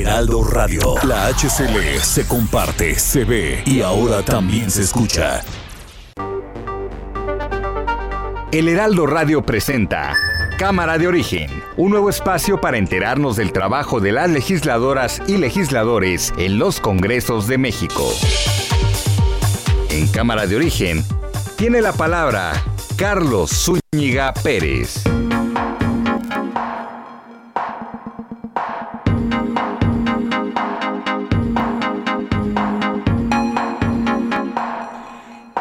Heraldo Radio. La HCL se comparte, se ve y ahora también se escucha. El Heraldo Radio presenta Cámara de Origen, un nuevo espacio para enterarnos del trabajo de las legisladoras y legisladores en los Congresos de México. En Cámara de Origen tiene la palabra Carlos Zúñiga Pérez.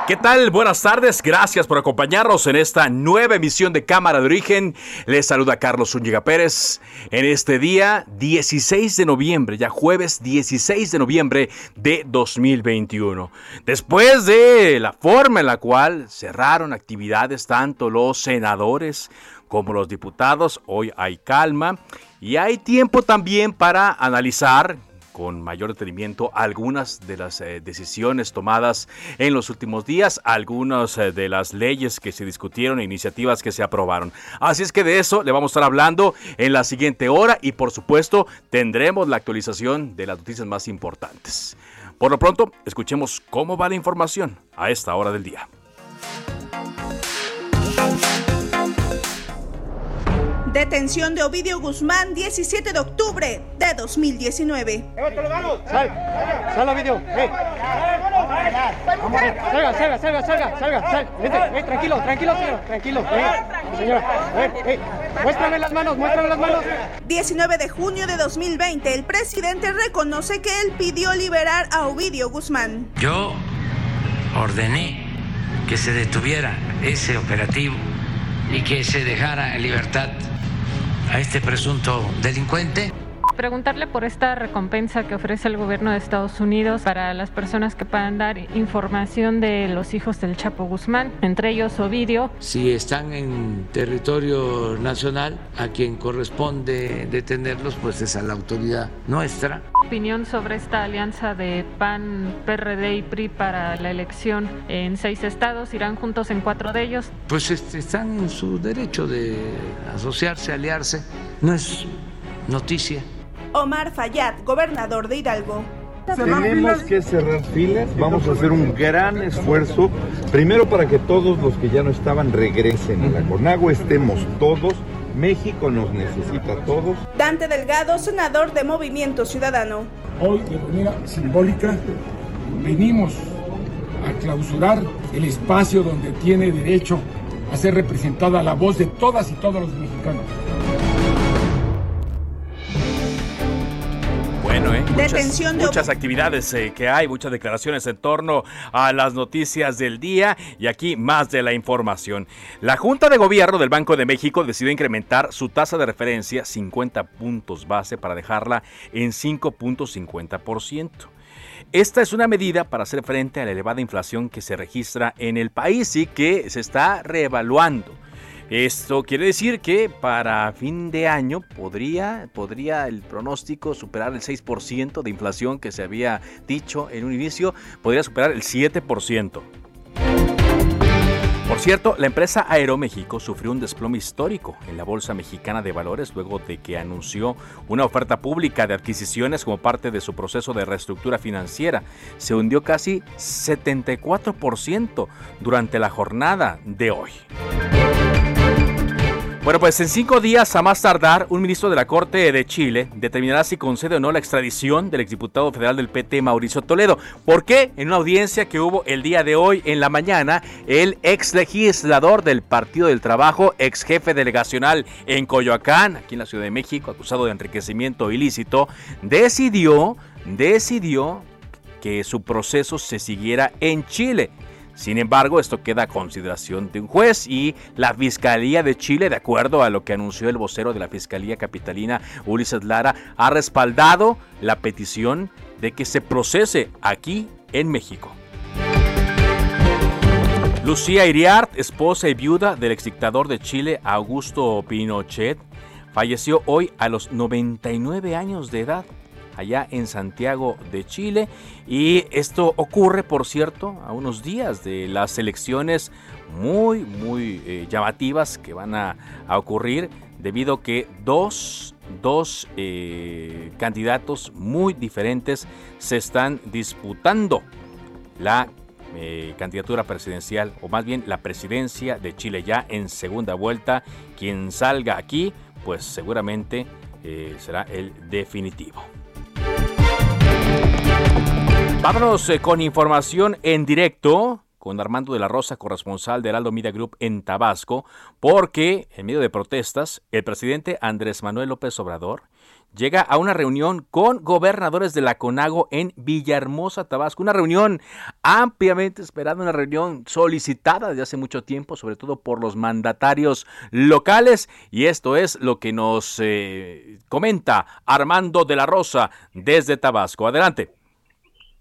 ¿Qué tal? Buenas tardes, gracias por acompañarnos en esta nueva emisión de Cámara de Origen. Les saluda Carlos Zúñiga Pérez en este día 16 de noviembre, ya jueves 16 de noviembre de 2021. Después de la forma en la cual cerraron actividades tanto los senadores como los diputados, hoy hay calma y hay tiempo también para analizar con mayor detenimiento algunas de las eh, decisiones tomadas en los últimos días, algunas eh, de las leyes que se discutieron e iniciativas que se aprobaron. Así es que de eso le vamos a estar hablando en la siguiente hora y por supuesto tendremos la actualización de las noticias más importantes. Por lo pronto, escuchemos cómo va la información a esta hora del día. Detención de Ovidio Guzmán, 17 de octubre de 2019. ¡Sal! ¡Sal, Ovidio! ¡Eh! ¡Salga, salga, salga, salga, salga! ¡Sal! ¡Eh, tranquilo, tranquilo, señor! ¡Tranquilo! ¡Eh! Señora, ¡eh, eh! ¡Muéstrame las manos, muéstrame las manos! 19 de junio de 2020, el presidente reconoce que él pidió liberar a Ovidio Guzmán. Yo ordené que se detuviera ese operativo y que se dejara en libertad a este presunto delincuente. Preguntarle por esta recompensa que ofrece el gobierno de Estados Unidos para las personas que puedan dar información de los hijos del Chapo Guzmán, entre ellos Ovidio. Si están en territorio nacional, a quien corresponde detenerlos, pues es a la autoridad nuestra. Opinión sobre esta alianza de PAN, PRD y PRI para la elección en seis estados, irán juntos en cuatro de ellos. Pues este, están en su derecho de asociarse, aliarse, no es noticia. Omar Fayad, gobernador de Hidalgo. Tenemos que cerrar filas, vamos a hacer un gran esfuerzo, primero para que todos los que ya no estaban regresen a la Conagua, estemos todos, México nos necesita a todos. Dante Delgado, senador de Movimiento Ciudadano. Hoy, de manera simbólica, venimos a clausurar el espacio donde tiene derecho a ser representada la voz de todas y todos los mexicanos. Muchas actividades eh, que hay, muchas declaraciones en torno a las noticias del día y aquí más de la información. La Junta de Gobierno del Banco de México decidió incrementar su tasa de referencia 50 puntos base para dejarla en 5.50%. Esta es una medida para hacer frente a la elevada inflación que se registra en el país y que se está reevaluando. Esto quiere decir que para fin de año podría, podría el pronóstico superar el 6% de inflación que se había dicho en un inicio, podría superar el 7%. Por cierto, la empresa Aeroméxico sufrió un desplome histórico en la Bolsa Mexicana de Valores luego de que anunció una oferta pública de adquisiciones como parte de su proceso de reestructura financiera. Se hundió casi 74% durante la jornada de hoy. Bueno, pues en cinco días a más tardar, un ministro de la Corte de Chile determinará si concede o no la extradición del exdiputado federal del PT Mauricio Toledo. ¿Por qué? En una audiencia que hubo el día de hoy en la mañana, el ex legislador del Partido del Trabajo, ex jefe delegacional en Coyoacán, aquí en la Ciudad de México, acusado de enriquecimiento ilícito, decidió, decidió que su proceso se siguiera en Chile. Sin embargo, esto queda a consideración de un juez y la Fiscalía de Chile, de acuerdo a lo que anunció el vocero de la Fiscalía Capitalina, Ulises Lara, ha respaldado la petición de que se procese aquí en México. Lucía Iriart, esposa y viuda del exdictador de Chile Augusto Pinochet, falleció hoy a los 99 años de edad allá en Santiago de Chile. Y esto ocurre, por cierto, a unos días de las elecciones muy, muy eh, llamativas que van a, ocurrir debido a que dos, dos eh, candidatos muy diferentes se están disputando la eh, candidatura presidencial, o más bien la presidencia de Chile ya en segunda vuelta. Quien salga aquí, pues seguramente será el definitivo. Vámonos eh, con información en directo con Armando de la Rosa, corresponsal de Heraldo Media Group en Tabasco, porque en medio de protestas, el presidente Andrés Manuel López Obrador llega a una reunión con gobernadores de la CONAGO en Villahermosa, Tabasco. Una reunión ampliamente esperada, una reunión solicitada desde hace mucho tiempo, sobre todo por los mandatarios locales. Y esto es lo que nos eh, comenta Armando de la Rosa desde Tabasco. Adelante.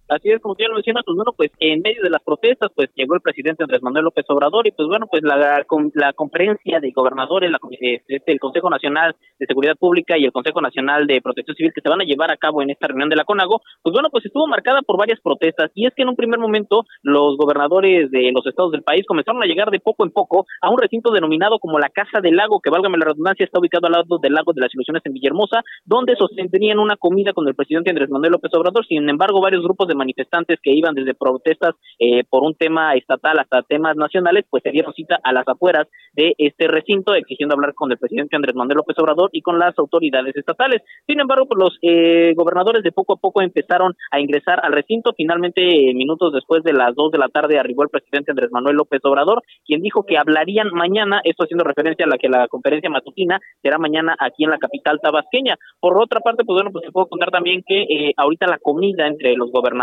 Así es, como ya lo menciona, pues bueno, pues en medio de las protestas, pues llegó el presidente Andrés Manuel López Obrador y pues bueno, pues la, la conferencia de gobernadores, la, este, el Consejo Nacional de Seguridad Pública y el Consejo Nacional de Protección Civil que se van a llevar a cabo en esta reunión de la CONAGO, pues bueno, pues estuvo marcada por varias protestas. Y es que en un primer momento los gobernadores de los estados del país comenzaron a llegar de poco en poco a un recinto denominado como la Casa del Lago, que válgame la redundancia, está ubicado al lado del Lago de las Ilusiones en Villahermosa, donde sostenían una comida con el presidente Andrés Manuel López Obrador, sin embargo, varios grupos de manifestantes que iban desde protestas eh, por un tema estatal hasta temas nacionales, pues se dieron cita a las afueras de este recinto exigiendo hablar con el presidente Andrés Manuel López Obrador y con las autoridades estatales. Sin embargo, pues los eh, gobernadores de poco a poco empezaron a ingresar al recinto. Finalmente, minutos después de las dos de la tarde, arribó el presidente Andrés Manuel López Obrador, quien dijo que hablarían mañana, esto haciendo referencia a la que la conferencia matutina será mañana aquí en la capital tabasqueña. Por otra parte, pues bueno, pues se puedo contar también que eh, ahorita la comida entre los gobernadores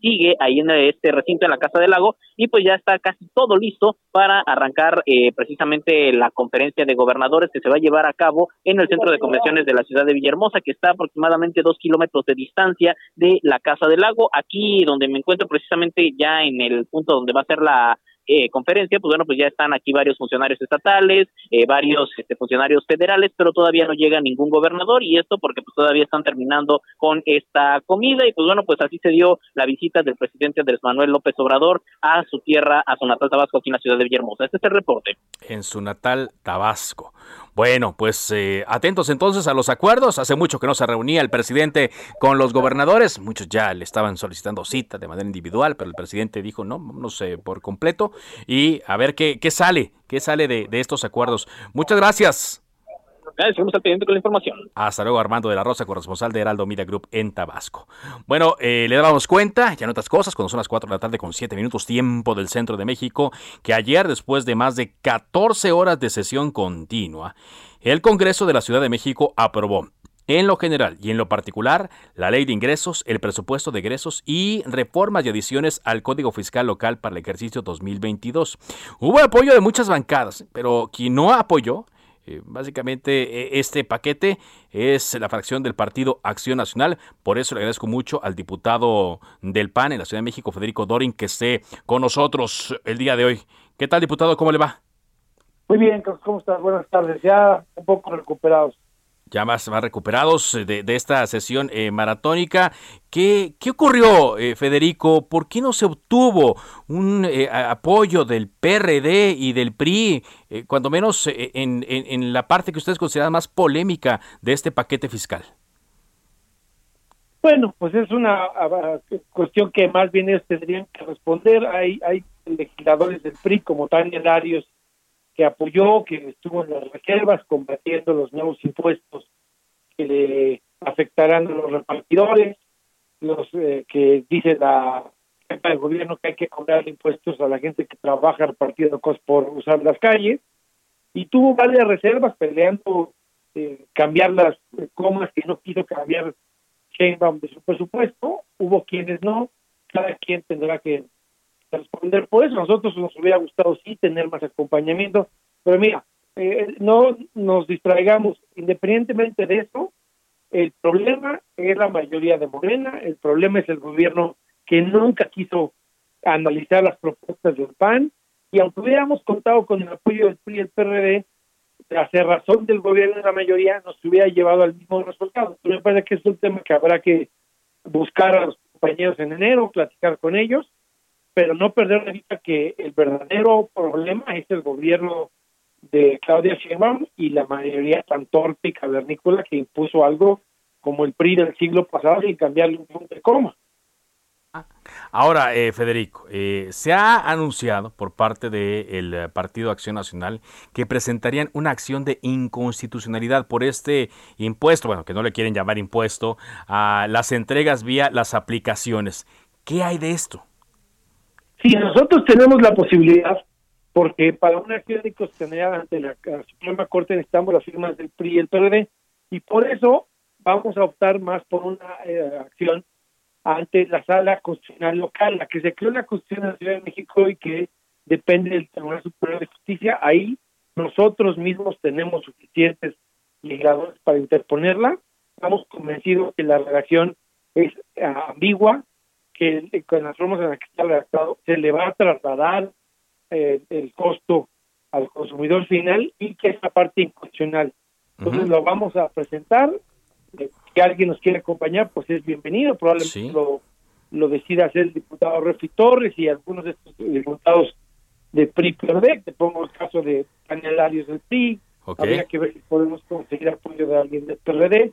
sigue ahí en este recinto en la Casa del Lago y pues ya está casi todo listo para arrancar eh, precisamente la conferencia de gobernadores que se va a llevar a cabo en el centro de convenciones de la ciudad de Villahermosa, que está aproximadamente dos kilómetros de distancia de la Casa del Lago. Aquí donde me encuentro precisamente ya en el punto donde va a ser la eh, conferencia, pues bueno, pues ya están aquí varios funcionarios estatales, eh, varios este, funcionarios federales, pero todavía no llega ningún gobernador y esto porque pues todavía están terminando con esta comida y pues bueno, pues así se dio la visita del presidente Andrés Manuel López Obrador a su tierra, a su natal Tabasco, aquí en la ciudad de Villahermosa. Este es el reporte. En su natal Tabasco. Bueno, pues eh, atentos entonces a los acuerdos. Hace mucho que no se reunía el presidente con los gobernadores. Muchos ya le estaban solicitando cita de manera individual, pero el presidente dijo no, no sé, por completo. Y a ver qué, qué sale, qué sale de, de estos acuerdos. Muchas gracias. Seguimos al pendiente con la información. Hasta luego, Armando de la Rosa, corresponsal de Heraldo Media Group en Tabasco. Bueno, eh, le dábamos cuenta, ya en otras cosas, cuando son las 4 de la tarde con 7 minutos tiempo del centro de México, que ayer, después de más de 14 horas de sesión continua, el Congreso de la Ciudad de México aprobó en lo general y en lo particular, la ley de ingresos, el presupuesto de egresos y reformas y adiciones al Código Fiscal Local para el ejercicio 2022. Hubo apoyo de muchas bancadas, pero quien no apoyó eh, básicamente e, este paquete es la fracción del Partido Acción Nacional, por eso le agradezco mucho al diputado del PAN en la Ciudad de México, Federico Dorin, que esté con nosotros el día de hoy. ¿Qué tal, diputado? ¿Cómo le va? Muy bien, ¿cómo estás? Buenas tardes. Ya un poco recuperados ya más, más recuperados eh, de, esta sesión eh, maratónica. ¿Qué, ¿Qué, ocurrió, eh, Federico? ¿Por qué no se obtuvo un apoyo del PRD y del PRI, cuando menos en, en, la parte que ustedes consideran más polémica de este paquete fiscal? Bueno, pues es una cuestión que más bien ellos tendrían que responder. Hay, hay legisladores del PRI como Tania Darius que apoyó, que estuvo en las reservas combatiendo los nuevos impuestos que le afectarán a los repartidores, los eh, que dice la del gobierno que hay que cobrar impuestos a la gente que trabaja repartiendo cosas por usar las calles, y tuvo varias reservas peleando eh, cambiar las comas que no quiso cambiar Sheinbaum de su presupuesto, hubo quienes no, cada quien tendrá que responder por eso. nosotros nos hubiera gustado sí tener más acompañamiento, pero mira, eh, no nos distraigamos. Independientemente de eso, el problema es la mayoría de Morena, el problema es el gobierno que nunca quiso analizar las propuestas del PAN, y aunque hubiéramos contado con el apoyo del PRI y el PRD, la cerrazón del gobierno de la mayoría nos hubiera llevado al mismo resultado. me parece que es un tema que habrá que buscar a los compañeros en enero, platicar con ellos, pero no perder de vista que el verdadero problema es el gobierno de Claudia Sheinbaum y la mayoría tan torpe y cavernícola que impuso algo como el PRI del siglo pasado sin cambiarle un punto de coma. Ahora, eh, Federico, eh, se ha anunciado por parte del eh, Partido Acción Nacional que presentarían una acción de inconstitucionalidad por este impuesto, bueno, que no le quieren llamar impuesto, a las entregas vía las aplicaciones. ¿Qué hay de esto? Sí, nosotros tenemos la posibilidad, porque para una acción de inconstitucionalidad ante la, Suprema Corte necesitamos las firmas del PRI y el PRD, y por eso vamos a optar más por una acción ante la sala constitucional local, la que se creó la Constitución de la Ciudad de México y que depende del Tribunal Superior de Justicia. Ahí nosotros mismos tenemos suficientes legisladores para interponerla. Estamos convencidos que la redacción es ambigua, que con las formas en las que está redactado se le va a trasladar eh, el costo al consumidor final y que es la parte inconstitucional. Entonces lo vamos a presentar, que alguien nos quiere acompañar, pues es bienvenido. Probablemente lo, lo decida hacer el diputado Refi Torres y algunos de estos diputados de PRI PRD. Te pongo el caso de Daniel Arias del PRI. Habría que ver si podemos conseguir apoyo de alguien del PRD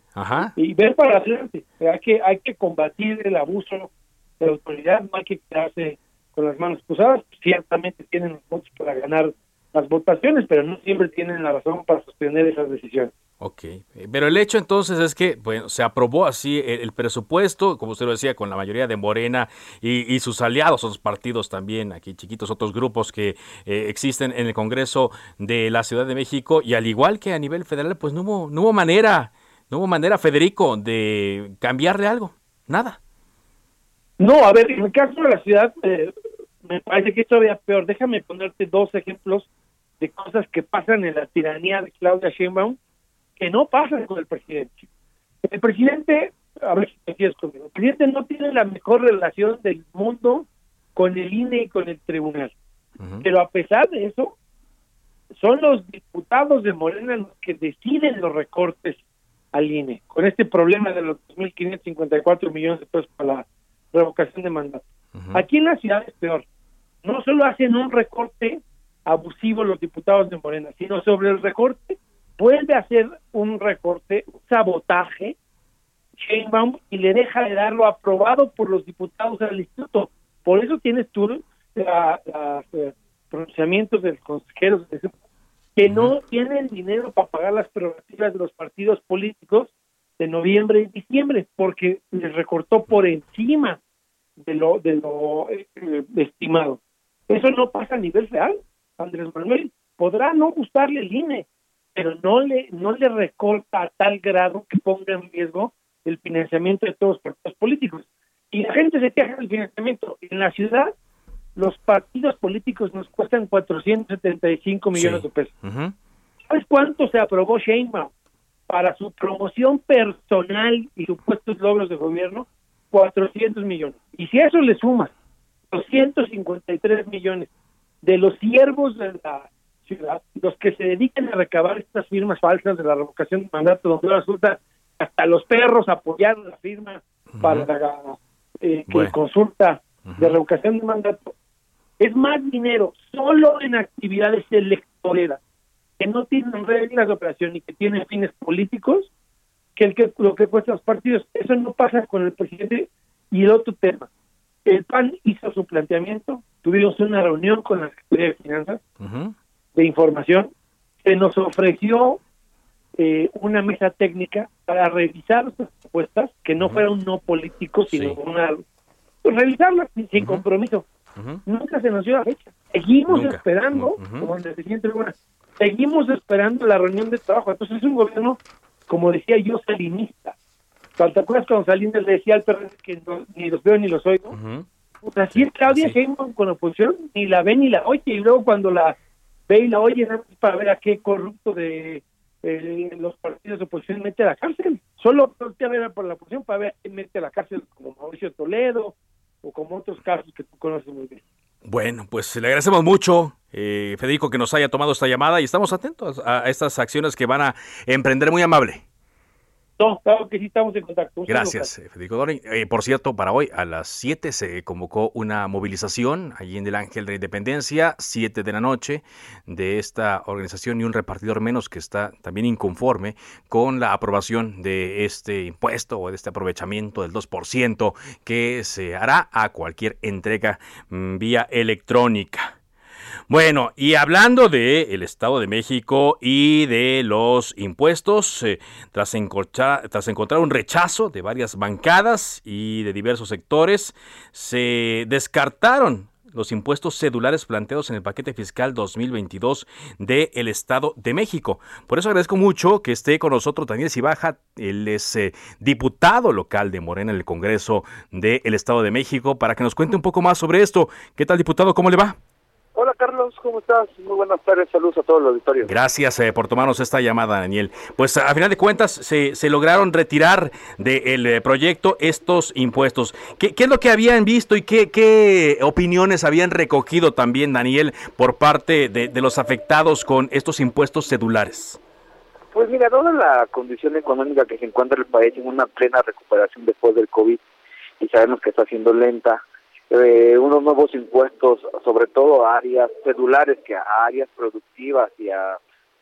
y ver para adelante. Hay que, hay que combatir el abuso de la autoridad, no hay que quedarse con las manos cruzadas. Ciertamente tienen los votos para ganar las votaciones, pero no siempre tienen la razón para sostener esas decisiones. Ok, eh, pero el hecho entonces es que bueno, se aprobó así el, presupuesto, como usted lo decía, con la mayoría de Morena y, sus aliados, otros partidos también, aquí chiquitos, otros grupos que eh, existen en el Congreso de la Ciudad de México y al igual que a nivel federal, pues no hubo, no hubo manera, no hubo manera, Federico, de cambiarle algo, nada. No, a ver, en el caso de la ciudad, eh, me parece que es todavía peor. Déjame ponerte dos ejemplos de cosas que pasan en la tiranía de Claudia Sheinbaum que no pasan con el presidente. El presidente, a ver si te conmigo, el presidente no tiene la mejor relación del mundo con el INE y con el tribunal. Pero a pesar de eso, son los diputados de Morena los que deciden los recortes al INE, con este problema de los 2.554 millones de pesos para la revocación de mandato. Aquí en la ciudad es peor. No solo hacen un recorte abusivo los diputados de Morena, sino sobre el recorte vuelve a hacer un recorte, un sabotaje, Sheinbaum, y le deja de darlo aprobado por los diputados del instituto. Por eso tienes tú los eh, pronunciamientos de los consejeros que no tienen dinero para pagar las prerrogativas de los partidos políticos de noviembre y diciembre, porque les recortó por encima de lo, de lo eh, estimado. Eso no pasa a nivel real. Andrés Manuel podrá no gustarle el INE, pero no le no le recorta a tal grado que ponga en riesgo el financiamiento de todos los partidos políticos. Y la gente se queja del financiamiento. En la ciudad, los partidos políticos nos cuestan 475 millones de pesos. ¿Sabes cuánto se aprobó Sheinbaum para su promoción personal y supuestos logros de gobierno? 400 millones. Y si a eso le sumas 253 millones de los siervos de la ciudad, los que se dedican a recabar estas firmas falsas de la revocación de mandato, donde resulta hasta los perros apoyaron la firma para la eh, consulta de revocación de mandato, es más dinero solo en actividades electoreras que no tienen reglas de operación y que tienen fines políticos que, el que lo que cuesta los partidos. Eso no pasa con el presidente. Y el otro tema, el PAN hizo su planteamiento, tuvimos una reunión con la Secretaría de Finanzas, de información, se nos ofreció eh, una mesa técnica para revisar estas propuestas, que no fuera un no político, sino una pues, revisarlas sin, compromiso. Nunca se nos dio la fecha. Seguimos esperando, como el presidente seguimos esperando la reunión de trabajo. Entonces es un gobierno, como decía yo, salinista. ¿Te acuerdas cuando Salinas le decía al PRD que ni los veo ni los oigo? Pues así es Claudia Sheinbaum con la oposición, ni la ve ni la oye, y luego cuando la ve y la oye, para ver a qué corrupto de eh, los partidos de oposición mete a la cárcel. Solo voltea a ver por la oposición para ver a quién mete a la cárcel, como Mauricio Toledo o como otros casos que tú conoces muy bien. Bueno, pues le agradecemos mucho, eh, Federico, que nos haya tomado esta llamada y estamos atentos a estas acciones que van a emprender muy amable. No, claro que sí estamos en contacto. Gracias, Federico Dori. Eh, por cierto, para hoy a las 7 se convocó una movilización allí en el Ángel de la Independencia, 7 de la noche, de esta organización y un repartidor menos que está también inconforme con la aprobación de este impuesto o de este aprovechamiento del 2% que se hará a cualquier entrega mm, vía electrónica. Bueno, y hablando de el Estado de México y de los impuestos, eh, tras, encontrar, tras encontrar un rechazo de varias bancadas y de diversos sectores, se descartaron los impuestos cedulares planteados en el paquete fiscal 2022 del Estado de México. Por eso agradezco mucho que esté con nosotros Daniel Cibaja, él es eh, diputado local de Morena en el Congreso del Estado de México, para que nos cuente un poco más sobre esto. ¿Qué tal, diputado? ¿Cómo le va? Hola Carlos, ¿cómo estás? Muy buenas tardes, saludos a todos los auditorios. Gracias eh, por tomarnos esta llamada, Daniel. Pues a final de cuentas se, se lograron retirar del eh, proyecto estos impuestos. ¿Qué, es lo que habían visto y qué, qué opiniones habían recogido también, Daniel, por parte de, de los afectados con estos impuestos cedulares? Pues mira, toda la condición económica que se encuentra el país en una plena recuperación después del COVID y sabemos que está siendo lenta, eh, unos nuevos impuestos, sobre todo a áreas celulares, que a áreas productivas y a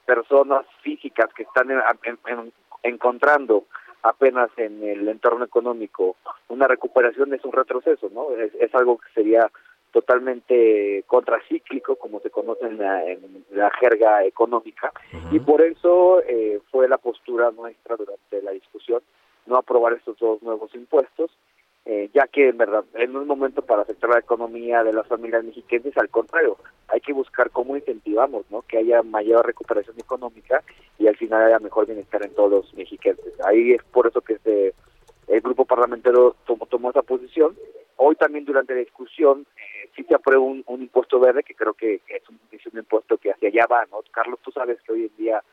personas físicas que están encontrando apenas en el entorno económico una recuperación es un retroceso, ¿no? Es, algo que sería totalmente contracíclico, como se conoce en la, jerga económica, y por eso eh, fue la postura nuestra durante la discusión no aprobar estos dos nuevos impuestos eh, ya que en verdad en un momento para afectar la economía de las familias mexicanas, al contrario, hay que buscar cómo incentivamos, ¿no? Que haya mayor recuperación económica y al final haya mejor bienestar en todos los mexicanos. Ahí es por eso que este, el grupo parlamentario tomó, tomó esa posición. Hoy también durante la discusión eh, sí se aprueba un, impuesto verde, que creo que es un, es un impuesto que hacia allá va, ¿no? Carlos, tú sabes que hoy en día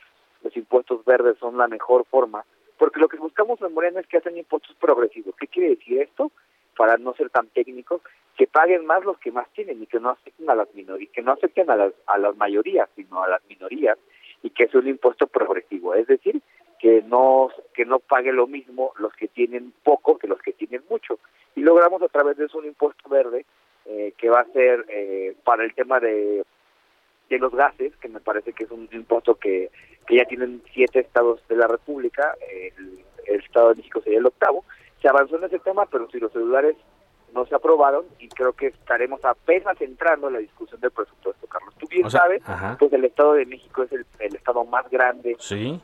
los impuestos verdes son la mejor forma porque lo que buscamos en Morena es que hacen impuestos progresivos. ¿Qué quiere decir esto? Para no ser tan técnicos, que paguen más los que más tienen y que no afecten a las minorías, que no afecten a las, a las mayorías, sino a las minorías y que es un impuesto progresivo, es decir, que no que no pague lo mismo los que tienen poco que los que tienen mucho. Y logramos a través de eso un impuesto verde eh, que va a ser eh, para el tema de de los gases, que me parece que es un impuesto que, que ya tienen siete estados de la República, el, Estado de México sería el octavo. Se avanzó en ese tema, pero si los celulares no se aprobaron y creo que estaremos apenas entrando en la discusión del presupuesto, Carlos. Tú bien sabes, pues el Estado de México es el, estado más grande,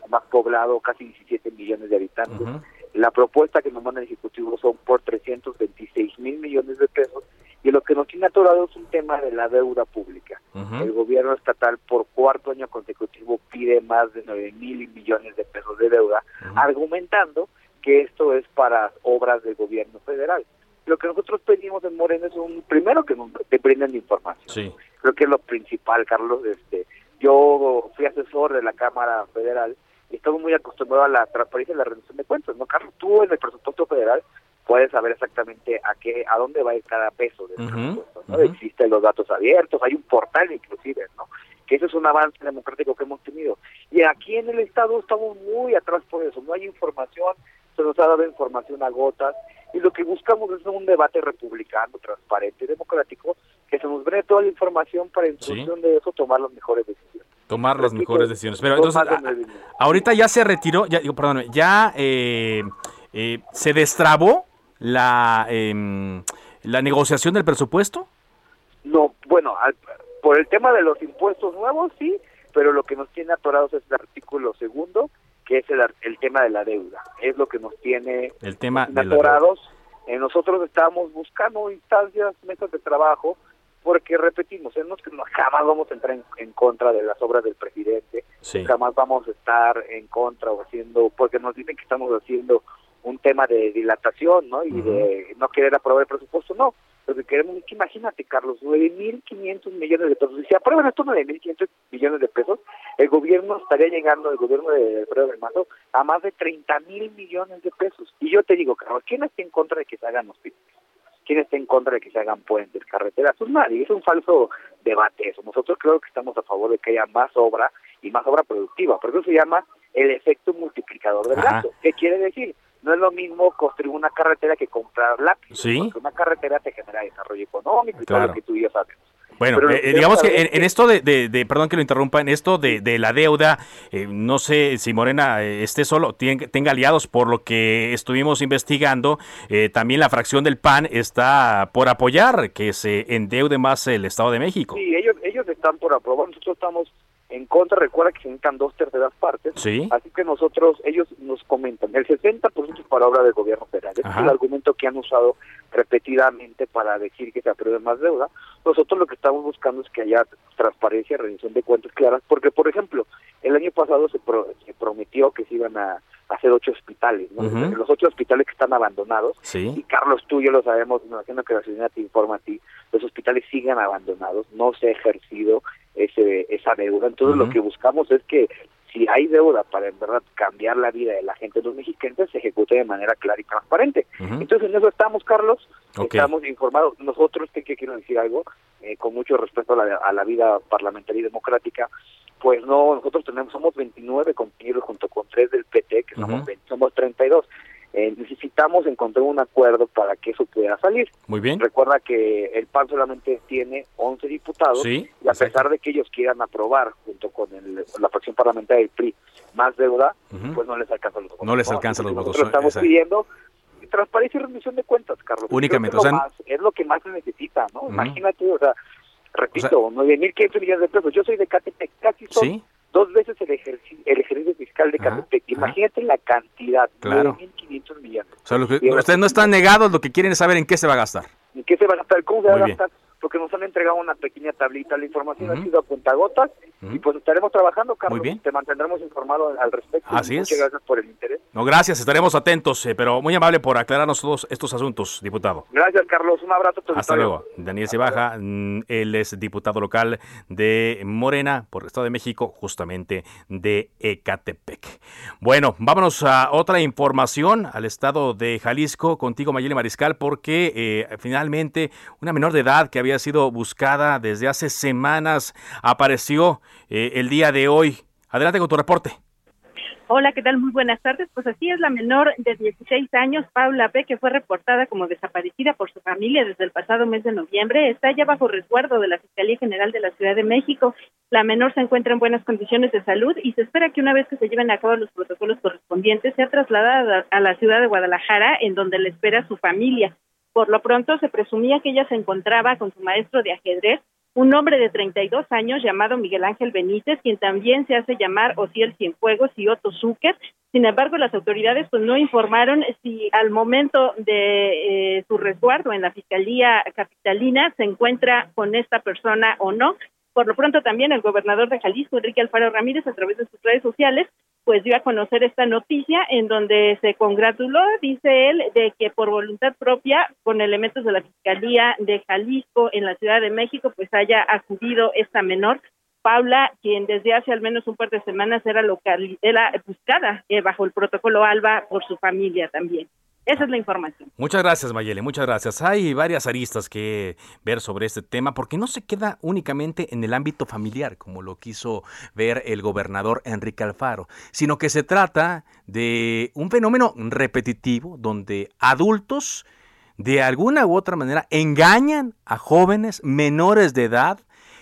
más poblado, casi 17 millones de habitantes. La propuesta que nos manda el Ejecutivo son por 326 mil millones de pesos y lo que nos tiene atorado es un tema de la deuda pública. El gobierno estatal por cuarto año consecutivo pide más de 9 mil millones de pesos de deuda, argumentando que esto es para obras del gobierno federal. Lo que nosotros pedimos en Moreno es un primero que nos te brinden información. Creo que es lo principal, Carlos. Este, yo fui asesor de la Cámara Federal y estamos muy acostumbrados a la transparencia y la rendición de cuentas, ¿no, Carlos? Tú en el presupuesto federal puedes saber exactamente a qué, a dónde va a ir cada peso del presupuesto, ¿no? Existen los datos abiertos, hay un portal inclusive, ¿no? Que eso es un avance democrático que hemos tenido. Y aquí en el Estado estamos muy atrás por eso, no hay información, se nos ha dado información a gotas, y lo que buscamos es un debate republicano, transparente y democrático, que se nos brinde toda la información para en función de eso tomar las mejores decisiones tomar las mejores decisiones. Pero entonces, ahorita ya se retiró, ya, perdón, ya eh, eh, se destrabó la, eh, la negociación del presupuesto. No, bueno, por el tema de los impuestos nuevos, sí, pero lo que nos tiene atorados es el artículo segundo, que es el, el tema de la deuda. Es lo que nos tiene el tema atorados. Eh, nosotros estamos buscando instancias, mesas de trabajo, porque repetimos, es que jamás vamos a entrar en, contra de las obras del presidente, jamás vamos a estar en contra o haciendo, porque nos dicen que estamos haciendo un tema de dilatación, ¿no? Y de no querer aprobar el presupuesto, no. lo que queremos es que imagínate, Carlos, 9.500 millones de pesos. Si se aprueban estos 9.500 millones de pesos, el gobierno estaría llegando, el gobierno de Alfredo del Mazo, a más de 30.000 millones de pesos. Y yo te digo, Carlos, ¿quién está en contra de que se hagan hospitales? ¿Quién está en contra de que se hagan puentes, carreteras? Pues nadie, es un falso debate eso. Nosotros creo que estamos a favor de que haya más obra y más obra productiva, porque eso se llama el efecto multiplicador del gasto. ¿Qué quiere decir? No es lo mismo construir una carretera que comprar lápiz. Sí. Porque una carretera te genera desarrollo económico y todo Claro. lo que tú y yo sabemos. Bueno, eh, quiero digamos que en, en esto de, de- de- perdón que lo interrumpa, en esto de, de la deuda, eh, no sé si Morena eh, esté solo, tien- tenga aliados por lo que estuvimos investigando, eh, también la fracción del PAN está por apoyar que se endeude más el Estado de México. Sí, ellos, ellos están por aprobar, nosotros estamos en contra, recuerda que se necesitan dos terceras partes, Sí. así que nosotros, ellos nos comentan, el 60% es para obra del gobierno federal, es el argumento que han usado repetidamente para decir que se apruebe más deuda, nosotros lo que estamos buscando es que haya transparencia, rendición de cuentas claras, porque por ejemplo, el año pasado se, pro- se prometió que se iban a hacer ocho hospitales, ¿no? Los ocho hospitales que están abandonados, y Sí. Carlos, tú y yo lo sabemos, me imagino que la ciudadanía te informa a ti, los hospitales siguen abandonados, no se ha ejercido deuda. Entonces, Ujú. lo que buscamos es que si hay deuda para en verdad cambiar la vida de la gente de los mexicanos, se ejecute de manera clara y transparente. Entonces, en eso estamos, Carlos, estamos informados. Nosotros, que, que quiero decir algo, eh, con mucho respeto a la, a la vida parlamentaria y democrática, pues no, nosotros tenemos, somos 29 compañeros junto con tres del PT, que somos, Ujú. 20, somos 32. Eh, necesitamos encontrar un acuerdo para que eso pueda salir. Muy bien. Recuerda que el PAN solamente tiene 11 diputados Sí, y a pesar de que ellos quieran aprobar junto con el- la fracción parlamentaria del PRI más deuda, pues no les alcanzan los votos. No les alcanzan los votos, Nosotros estamos exacto. pidiendo transparencia y rendición de cuentas, Carlos. Únicamente, o es, lo sea, más, es lo que más se necesita, ¿no? Imagínate, o sea, repito, 9.500 millones de pesos. Yo soy de Catepec, casi son Sí. Dos veces el, ejerci- el ejercicio fiscal de Catepec. Imagínate la cantidad, Claro. 9.500 millones. O sea, que- ustedes no están negados, lo que quieren es saber en qué se va a gastar. ¿En qué se va a gastar? ¿Cómo se va Muy a bien. gastar? Porque nos han entregado una pequeña tablita. La información ha sido a y pues estaremos trabajando, Carlos. Muy bien. Te mantendremos informado al respecto. Así Muchas es. gracias por el interés. No, gracias, estaremos atentos, eh, pero muy amable por aclararnos todos estos asuntos, diputado. Gracias, Carlos. Un abrazo. Hasta luego. Daniel Cibaja, mm, él es diputado local de Morena por el Estado de México, justamente de Ecatepec. Bueno, vámonos a otra información, al estado de Jalisco, contigo Mayeli Mariscal, porque eh, finalmente una menor de edad que había sido buscada desde hace semanas apareció eh, el día de hoy. Adelante con tu reporte. Hola, ¿qué tal? Muy buenas tardes. Pues así es la menor de 16 años, Paula P., que fue reportada como desaparecida por su familia desde el pasado mes de noviembre, está ya bajo resguardo de la Fiscalía General de la Ciudad de México. La menor se encuentra en buenas condiciones de salud y se espera que una vez que se lleven a cabo los protocolos correspondientes sea trasladada a la ciudad de Guadalajara, en donde le espera su familia. Por lo pronto se presumía que ella se encontraba con su maestro de ajedrez, un hombre de 32 años llamado Miguel Ángel Benítez, quien también se hace llamar Ociel Cienfuegos y Otto Zucker. Sin embargo, las autoridades pues no informaron si al momento de eh, su resguardo en la Fiscalía Capitalina se encuentra con esta persona o no. Por lo pronto también el gobernador de Jalisco, Enrique Alfaro Ramírez, a través de sus redes sociales, pues dio a conocer esta noticia en donde se congratuló, dice él, de que por voluntad propia, con elementos de la Fiscalía de Jalisco en la Ciudad de México, pues haya acudido esta menor, Paula, quien desde hace al menos un par de semanas era, local, era buscada eh, bajo el protocolo ALBA por su familia también. Esa es la información. Muchas gracias, Mayele, muchas gracias. Hay varias aristas que ver sobre este tema porque no se queda únicamente en el ámbito familiar, como lo quiso ver el gobernador Enrique Alfaro, sino que se trata de un fenómeno repetitivo donde adultos de alguna u otra manera engañan a jóvenes menores de edad,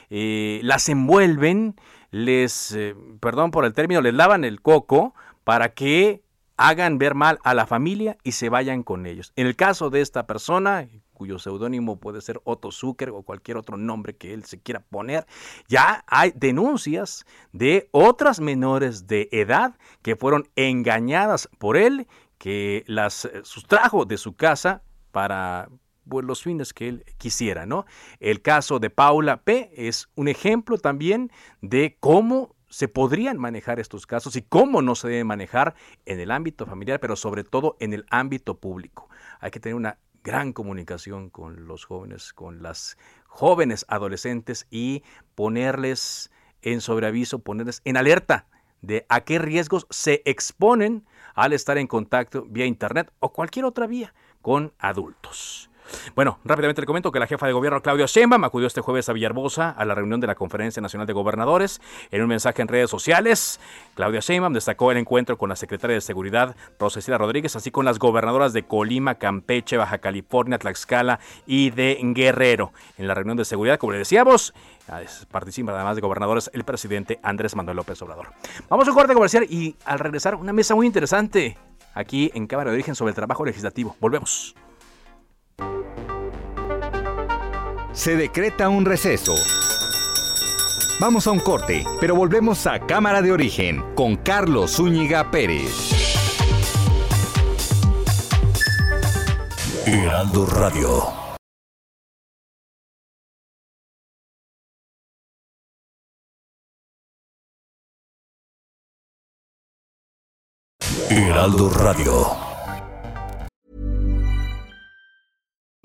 eh, las envuelven, les, eh, perdón por el término, les lavan el coco para que hagan ver mal a la familia y se vayan con ellos. En el caso de esta persona, cuyo seudónimo puede ser Otto Zucker o cualquier otro nombre que él se quiera poner, ya hay denuncias de otras menores de edad que fueron engañadas por él, que las eh, sustrajo de su casa para pues, los fines que él quisiera, ¿no? El caso de Paula P. es un ejemplo también de cómo se podrían manejar estos casos y cómo no se deben manejar en el ámbito familiar, pero sobre todo en el ámbito público. Hay que tener una gran comunicación con los jóvenes, con las jóvenes adolescentes y ponerles en sobreaviso, ponerles en alerta de a qué riesgos se exponen al estar en contacto vía Internet o cualquier otra vía con adultos. Bueno, rápidamente le comento que la jefa de gobierno Claudia Sheinbaum acudió este jueves a Villarbosa a la reunión de la Conferencia Nacional de Gobernadores. En un mensaje en redes sociales, Claudia Sheinbaum destacó el encuentro con la secretaria de Seguridad Rosecida Rodríguez, así con las gobernadoras de Colima, Campeche, Baja California, Tlaxcala y de Guerrero. En la reunión de seguridad, como le decíamos, participa además de gobernadores el presidente Andrés Manuel López Obrador. Vamos a un corte comercial y al regresar una mesa muy interesante aquí en Cámara de Origen sobre el trabajo legislativo. Volvemos. Se decreta un receso. Vamos a un corte, pero volvemos a Cámara de Origen con Carlos Zúñiga Pérez. Heraldo Radio. Heraldo Radio.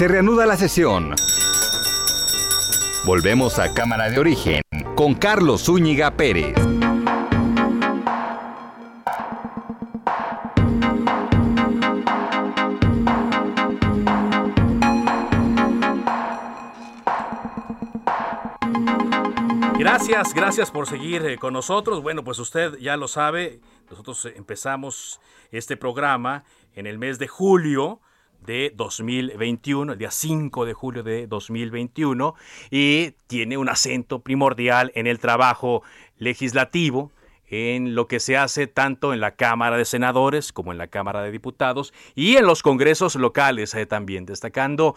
Se reanuda la sesión. Volvemos a Cámara de Origen con Carlos Zúñiga Pérez. Gracias, gracias por seguir eh, con nosotros. Bueno, pues usted ya lo sabe, nosotros empezamos este programa en el mes de julio de 2021, el día 5 de julio de 2021, y tiene un acento primordial en el trabajo legislativo, en lo que se hace tanto en la Cámara de Senadores como en la Cámara de Diputados y en los congresos locales eh, también, destacando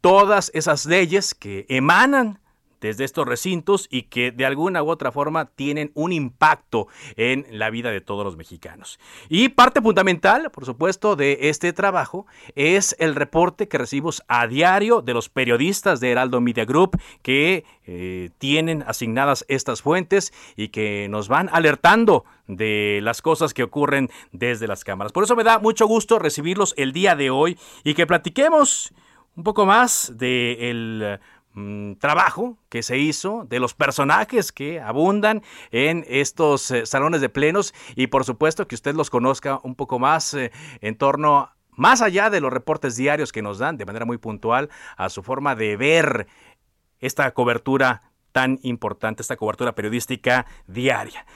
todas esas leyes que emanan desde estos recintos y que de alguna u otra forma tienen un impacto en la vida de todos los mexicanos. Y parte fundamental, por supuesto, de este trabajo es el reporte que recibimos a diario de los periodistas de Heraldo Media Group que eh, tienen asignadas estas fuentes y que nos van alertando de las cosas que ocurren desde las cámaras. Por eso me da mucho gusto recibirlos el día de hoy y que platiquemos un poco más del Mm, trabajo que se hizo, de los personajes que abundan en estos eh, salones de plenos y por supuesto que usted los conozca un poco más eh, en torno, más allá de los reportes diarios que nos dan de manera muy puntual, a su forma de ver esta cobertura tan importante, esta cobertura periodística diaria.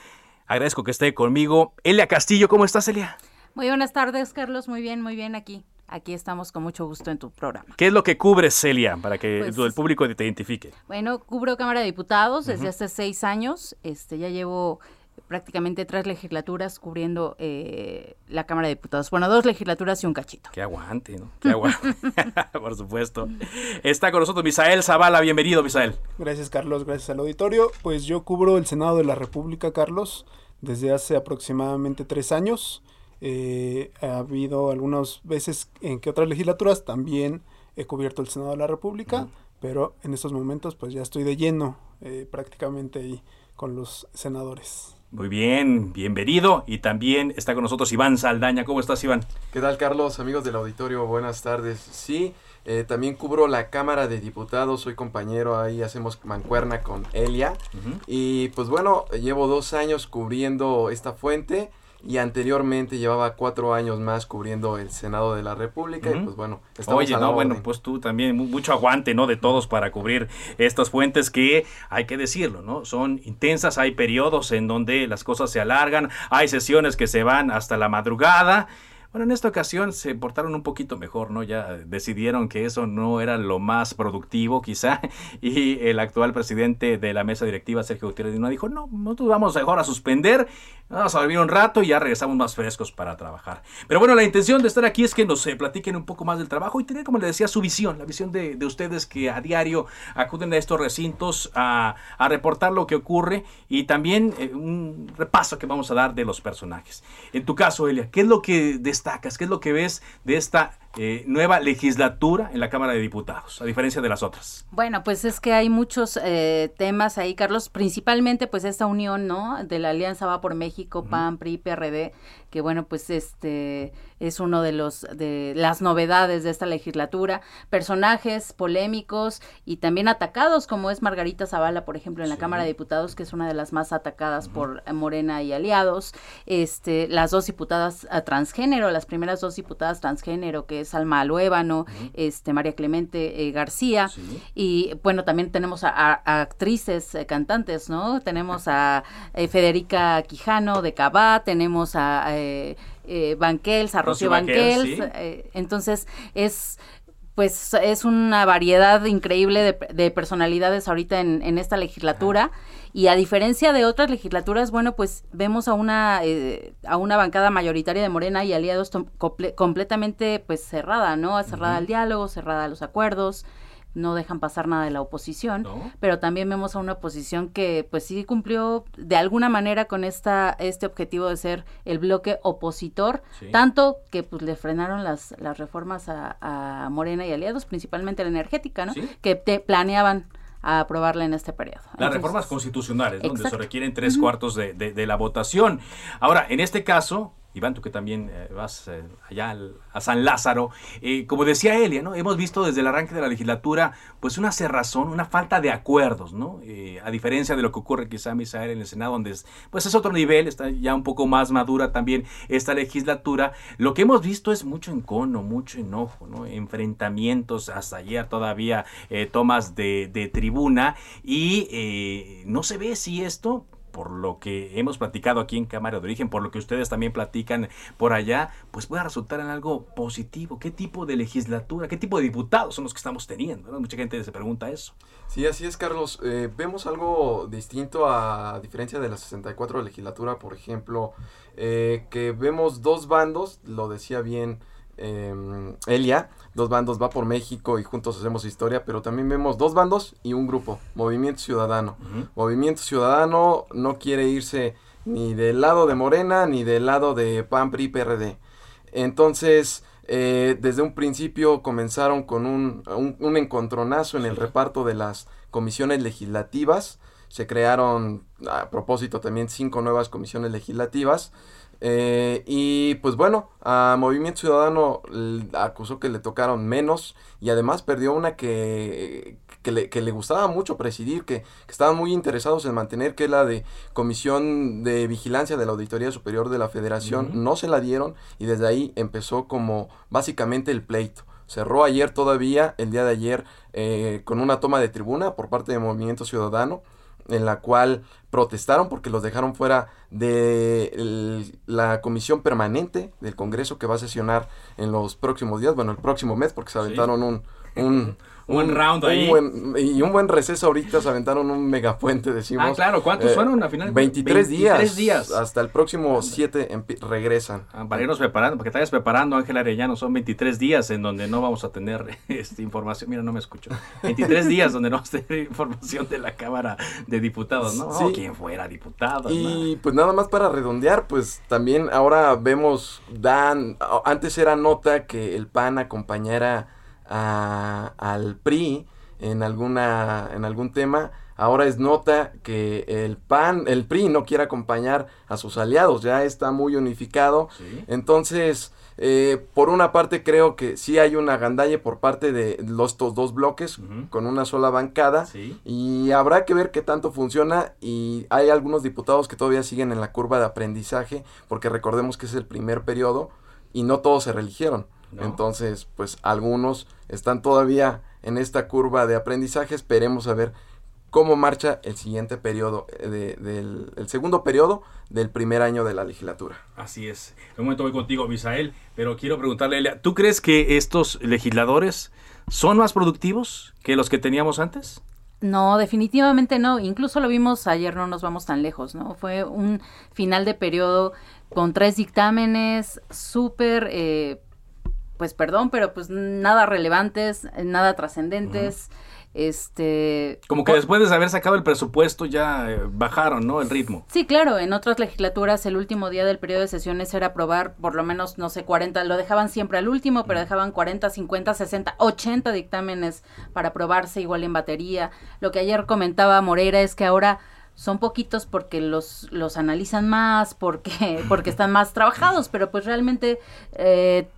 Agradezco que esté conmigo. Elia Castillo, ¿cómo estás, Elia? Muy buenas tardes, Carlos. Muy bien, muy bien aquí. Aquí estamos con mucho gusto en tu programa. ¿Qué es lo que cubre Celia para que Pues, el público te identifique? Bueno, cubro Cámara de Diputados desde hace seis años. Este, ya llevo prácticamente tres legislaturas cubriendo eh, la Cámara de Diputados. Bueno, dos legislaturas y un cachito. Que aguante, ¿no? Que aguante. Por supuesto. Está con nosotros Misael Zavala. Bienvenido, Misael. Gracias Carlos, gracias al auditorio. Pues yo cubro el Senado de la República, Carlos, desde hace aproximadamente tres años. Eh, ha habido algunas veces en que otras legislaturas también he cubierto el Senado de la República, pero en estos momentos pues ya estoy de lleno eh, prácticamente ahí con los senadores. Muy bien, bienvenido. Y también está con nosotros Iván Saldaña. ¿Cómo estás, Iván? ¿Qué tal, Carlos? Amigos del auditorio, buenas tardes. Sí, eh, también cubro la Cámara de Diputados, soy compañero, ahí hacemos mancuerna con Elia. Y pues bueno, llevo dos años cubriendo esta fuente y anteriormente llevaba cuatro años más cubriendo el Senado de la República. Y pues bueno, Oye, no, bueno, pues tú también, mu- mucho aguante, ¿no? De todos para cubrir estas fuentes que, hay que decirlo, ¿no? Son intensas, hay periodos en donde las cosas se alargan, hay sesiones que se van hasta la madrugada. Bueno, en esta ocasión se portaron un poquito mejor, ¿no? Ya decidieron que eso no era lo más productivo, quizá, y el actual presidente de la mesa directiva, Sergio Gutiérrez Luna, dijo, no, nosotros vamos mejor a suspender, vamos a dormir un rato y ya regresamos más frescos para trabajar. Pero bueno, la intención de estar aquí es que nos eh, platiquen un poco más del trabajo y tener, como les decía, su visión, la visión de, de ustedes que a diario acuden a estos recintos a, a reportar lo que ocurre y también eh, un repaso que vamos a dar de los personajes. En tu caso, Elia, ¿qué es lo que destacas? ¿Qué es lo que ves de esta eh, nueva legislatura en la Cámara de Diputados, a diferencia de las otras? Bueno, pues es que hay muchos eh, temas ahí, Carlos, principalmente pues esta unión, ¿no? De la Alianza Va por México, PAN, PRI, PRD, que bueno, pues este es uno de los de las novedades de esta legislatura, personajes polémicos y también atacados como es Margarita Zavala, por ejemplo, en la Cámara de Diputados, que es una de las más atacadas por Morena y aliados, este las dos diputadas a transgénero, las primeras dos diputadas transgénero que es Alma Aluébano, este María Clemente eh, García y bueno, también tenemos a, a- a actrices, eh, cantantes, ¿no? Tenemos a eh, Federica Quijano de Cabá, tenemos a Banquels, a Rocío Banquels, sí. entonces es pues es una variedad increíble de, de personalidades ahorita en, en esta legislatura. Y a diferencia de otras legislaturas, bueno, pues vemos a una eh, a una bancada mayoritaria de Morena y aliados comple- completamente pues cerrada, ¿no? Cerrada al diálogo, cerrada a los acuerdos, no dejan pasar nada de la oposición, pero también vemos a una oposición que pues sí cumplió de alguna manera con esta este objetivo de ser el bloque opositor, Sí. tanto que pues le frenaron las las reformas a, a Morena y aliados, principalmente la energética, ¿no? Que te planeaban a aprobarla en este periodo. Las Entonces, reformas constitucionales, ¿no? donde se requieren tres cuartos de, de- de la votación. Ahora, en este caso, Iván, tú que también eh, vas eh, allá al- a San Lázaro, eh, como decía Elia, ¿no? hemos visto desde el arranque de la legislatura pues una cerrazón, una falta de acuerdos, ¿no? A diferencia de lo que ocurre quizá, Misael, en el Senado, donde es, pues es otro nivel, está ya un poco más madura también esta legislatura, lo que hemos visto es mucho encono, mucho enojo, ¿no? enfrentamientos, hasta ayer todavía tomas de, tribuna y no se ve si esto por lo que hemos platicado aquí en Cámara de Origen, por lo que ustedes también platican por allá, pues pueda resultar en algo positivo. ¿Qué tipo de legislatura, qué tipo de diputados son los que estamos teniendo? Mucha gente se pregunta eso. Sí, así es, Carlos. Eh, vemos algo distinto a, diferencia de la 64 legislatura, por ejemplo, eh, que vemos dos bandos, lo decía bien eh, Elia, dos bandos va por México y juntos hacemos historia, pero también vemos dos bandos y un grupo, Movimiento Ciudadano. Movimiento Ciudadano no quiere irse ni del lado de Morena ni del lado de PAN, PRI, PRD. Entonces, eh, desde un principio comenzaron con un, un, un encontronazo en el reparto de las comisiones legislativas. Se crearon, a propósito, también cinco nuevas comisiones legislativas. Eh, y pues bueno, a Movimiento Ciudadano acusó que le tocaron menos y además perdió una que, que, le, que le gustaba mucho presidir, que, que estaban muy interesados en mantener, que es la de Comisión de Vigilancia de la Auditoría Superior de la Federación. No se la dieron y desde ahí empezó como básicamente el pleito. Cerró ayer todavía, el día de ayer, eh, con una toma de tribuna por parte de Movimiento Ciudadano en la cual protestaron porque los dejaron fuera de el- la comisión permanente del Congreso que va a sesionar en los próximos días, bueno, el próximo mes, porque se aventaron un... un Un buen round un ahí. buen- y un buen receso ahorita, se aventaron un megapuente, decimos. Ah, claro, ¿cuántos fueron al final? 23 días. 23 días. Hasta el próximo 7 empi- regresan. Ah, Para irnos preparando, para que te vayas preparando, Ángel Arellano, son 23 días en donde no vamos a tener esta información. Mira, no me escucho. 23 días donde no vamos a tener información de la Cámara de Diputados, ¿no? Sí. Quien fuera diputado. Y pues nada más para redondear, pues también ahora vemos, dan, antes era nota que el PAN acompañara a- al PRI en alguna, en algún tema, ahora es nota que el PAN, el PRI no quiere acompañar a sus aliados, ya está muy unificado, entonces eh, por una parte creo que sí hay una gandalle por parte de los estos dos bloques con una sola bancada. Y habrá que ver qué tanto funciona. Y hay algunos diputados que todavía siguen en la curva de aprendizaje porque recordemos que es el primer periodo y no todos se reeligieron. Entonces, pues algunos están todavía en esta curva de aprendizaje. Esperemos a ver cómo marcha el siguiente periodo, eh, de- del el segundo periodo del primer año de la legislatura. Así es. En un momento voy contigo, Misael, pero quiero preguntarle, Elia, ¿tú crees que estos legisladores son más productivos que los que teníamos antes? No, definitivamente no. Incluso lo vimos ayer, no nos vamos tan lejos, ¿no? Fue un final de periodo con tres dictámenes súper, eh, pues perdón, pero pues nada relevantes, eh, nada trascendentes. Este. Como que después de haber sacado el presupuesto ya eh, bajaron, ¿no? El ritmo. Sí, claro, en otras legislaturas el último día del periodo de sesiones era aprobar por lo menos, no sé, 40, lo dejaban siempre al último, pero dejaban 40, 50, 60, 80 dictámenes para aprobarse igual en batería. Lo que ayer comentaba Moreira es que ahora son poquitos porque los, los analizan más, porque, porque están más trabajados, pero pues realmente eh,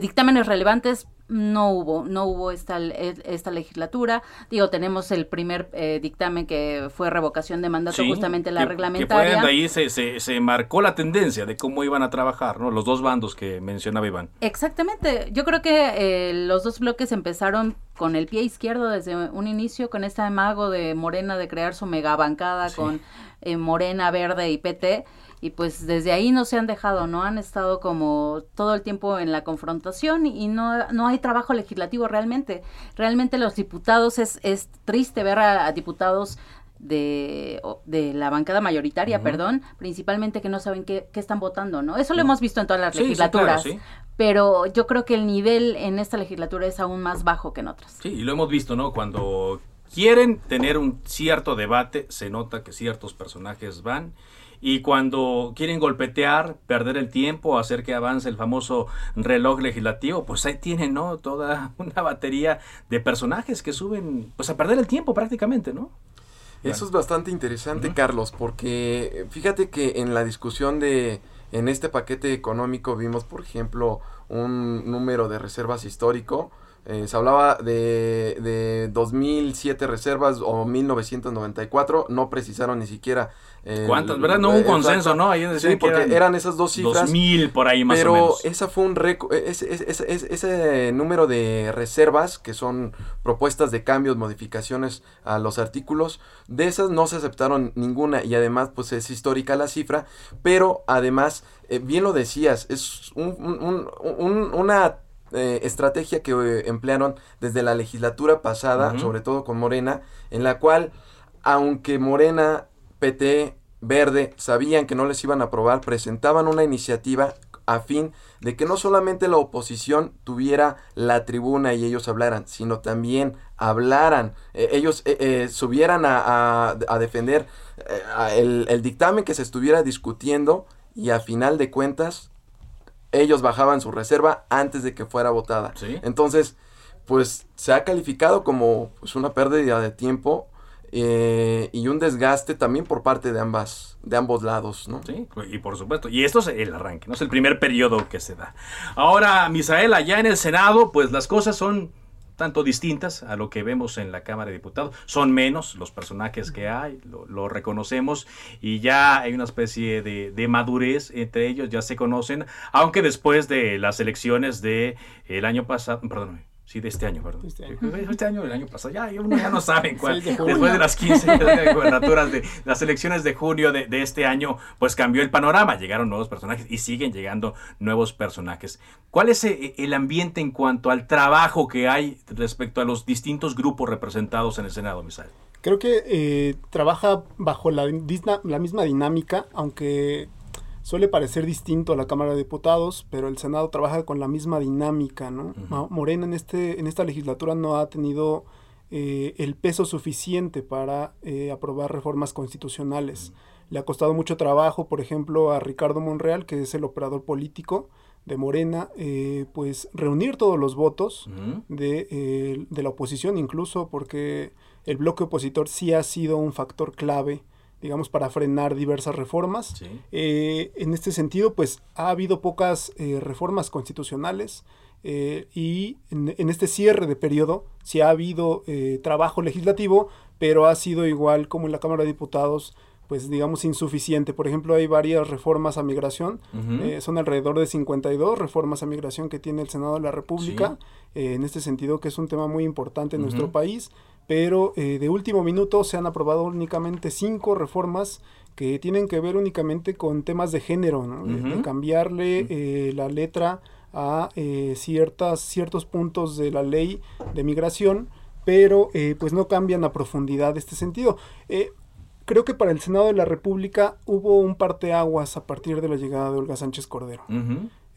dictámenes relevantes no hubo, no hubo esta, eh, esta legislatura. Digo, tenemos el primer eh, dictamen que fue revocación de mandato, Sí, justamente la que- reglamentaria. Que de ahí se, se, se marcó la tendencia de cómo iban a trabajar, ¿no? Los dos bandos que mencionaba Iván. Exactamente. Yo creo que eh, los dos bloques empezaron con el pie izquierdo desde un inicio, con este amago de Morena de crear su megabancada con eh, Morena, Verde y PT. Y pues desde ahí no se han dejado, ¿no? Han estado como todo el tiempo en la confrontación y no, no hay trabajo legislativo realmente. Realmente los diputados, es, es triste ver a, a diputados de, de la bancada mayoritaria, perdón, principalmente que no saben qué, qué están votando, ¿no? Eso lo Mm. hemos visto en todas las Sí, sí, legislaturas. claro, sí. Pero yo creo que el nivel en esta legislatura es aún más bajo que en otras. Sí, y lo hemos visto, ¿no? Cuando quieren tener un cierto debate, se nota que ciertos personajes van. Y cuando quieren golpetear, perder el tiempo, hacer que avance el famoso reloj legislativo, pues ahí tienen, ¿no? Toda una batería de personajes que suben, pues a perder el tiempo prácticamente, ¿no? Eso es bastante interesante, Carlos, porque eh, fíjate que en la discusión de, en este paquete económico vimos, por ejemplo, un número de reservas histórico. Eh, se hablaba de, de 2007 reservas o 1994, no precisaron ni siquiera. el- ¿Cuántas? ¿Verdad? No hubo un eh, consenso. ¿no? Ahí sí, que porque eran eran, esas dos cifras. 2000 por ahí más o pero menos. esa fue un récord, ese, ese- ese- ese- número de reservas, que son propuestas de cambios, modificaciones a los artículos, de esas no se aceptaron ninguna y además pues es histórica la cifra, pero además, eh, bien lo decías, es un- un- un- una eh, estrategia que eh, emplearon desde la legislatura pasada, sobre todo con Morena, en la cual, aunque Morena, PT, Verde sabían que no les iban a aprobar, presentaban una iniciativa a fin de que no solamente la oposición tuviera la tribuna y ellos hablaran, sino también hablaran, eh, ellos eh, eh, subieran a, a- a defender a el, el dictamen que se estuviera discutiendo y a final de cuentas ellos bajaban su reserva antes de que fuera votada. Entonces, pues se ha calificado como pues, una pérdida de tiempo eh, y un desgaste también por parte de ambas, de ambos lados, ¿no? Sí, y por supuesto. Y esto es el arranque, no es el primer periodo que se da. Ahora, Misael, allá en el Senado, pues las cosas son tanto distintas a lo que vemos en la Cámara de Diputados. Son menos los personajes que hay, lo, reconocemos, y ya hay una especie de, madurez entre ellos, ya se conocen, aunque después de las elecciones de el año pasado, perdón, sí, de este año, perdón. Este año, el año pasado, ya, uno ya no saben cuál. De. Después de las 15 de gubernaturas de las elecciones de junio de, de este año, pues cambió el panorama, llegaron nuevos personajes y siguen llegando nuevos personajes. ¿Cuál es eh, el ambiente en cuanto al trabajo que hay respecto a los distintos grupos representados en el Senado, Misael? Creo que eh, trabaja bajo la misma dinámica, aunque suele parecer distinto a la Cámara de Diputados, pero el Senado trabaja con la misma dinámica, ¿no? Morena en, este, en esta legislatura no ha tenido eh, el peso suficiente para eh, aprobar reformas constitucionales. Le ha costado mucho trabajo, por ejemplo, a Ricardo Monreal, que es el operador político de Morena, eh, pues reunir todos los votos de, eh, de la oposición, incluso porque el bloque opositor sí ha sido un factor clave, digamos, para frenar diversas reformas. Eh, en este sentido, pues ha habido pocas eh, reformas constitucionales eh, y en, en este cierre de periodo sí ha habido trabajo legislativo, pero ha sido igual como en la Cámara de Diputados pues digamos insuficiente. Por ejemplo, hay varias reformas a migración, son alrededor de 52 reformas a migración que tiene el Senado de la República, en este sentido que es un tema muy importante en nuestro país, pero eh, de último minuto se han aprobado únicamente cinco reformas que tienen que ver únicamente con temas de género, ¿no? de, cambiarle eh, la letra a eh, ciertas, ciertos puntos de la ley de migración, pero eh, pues no cambian a profundidad este sentido. Eh, creo que para el Senado de la República hubo un parteaguas a partir de la llegada de Olga Sánchez Cordero.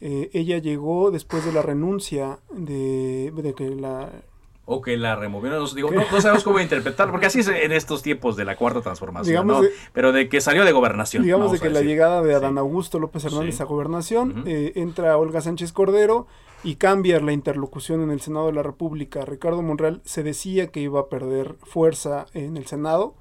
Eh, ella llegó después de la renuncia de, de que la... O que la removieron, no, digo, no, no sabemos cómo interpretarlo, porque así es en estos tiempos de la cuarta transformación, Digamos ¿no? de- Pero de que salió de gobernación. Digamos de que la decir. llegada de Adán Augusto López Hernández Sí. a gobernación, eh, entra Olga Sánchez Cordero y cambia la interlocución en el Senado de la República. Ricardo Monreal se decía que iba a perder fuerza en el Senado.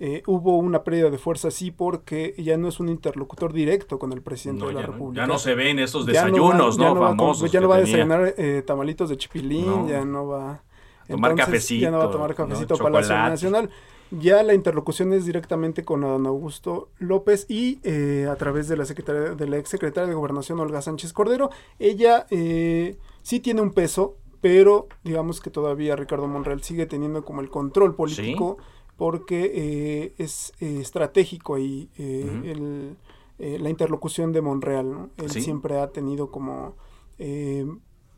Eh, hubo una pérdida de fuerza, sí, porque ya no es un interlocutor directo con el presidente No, de la ya, no, República. ya no se ven esos Ya no va- desayunos, ya ¿no? va a com- Famosos. ya no va a desayunar eh, tamalitos de chipilín, ya no va Tomar entonces, Ya no va a tomar cafecito, ¿no? cafecito Palacio Chocolate. Nacional. Ya la interlocución es directamente con Adán Augusto López y eh, a través de la secretaria, de la ex secretaria de Gobernación Olga Sánchez Cordero. Ella eh, sí tiene un peso, pero digamos que todavía Ricardo Monreal sigue teniendo como el control político porque eh, es estratégico ahí el, la interlocución de Monreal. ¿no? Él Sí. siempre ha tenido como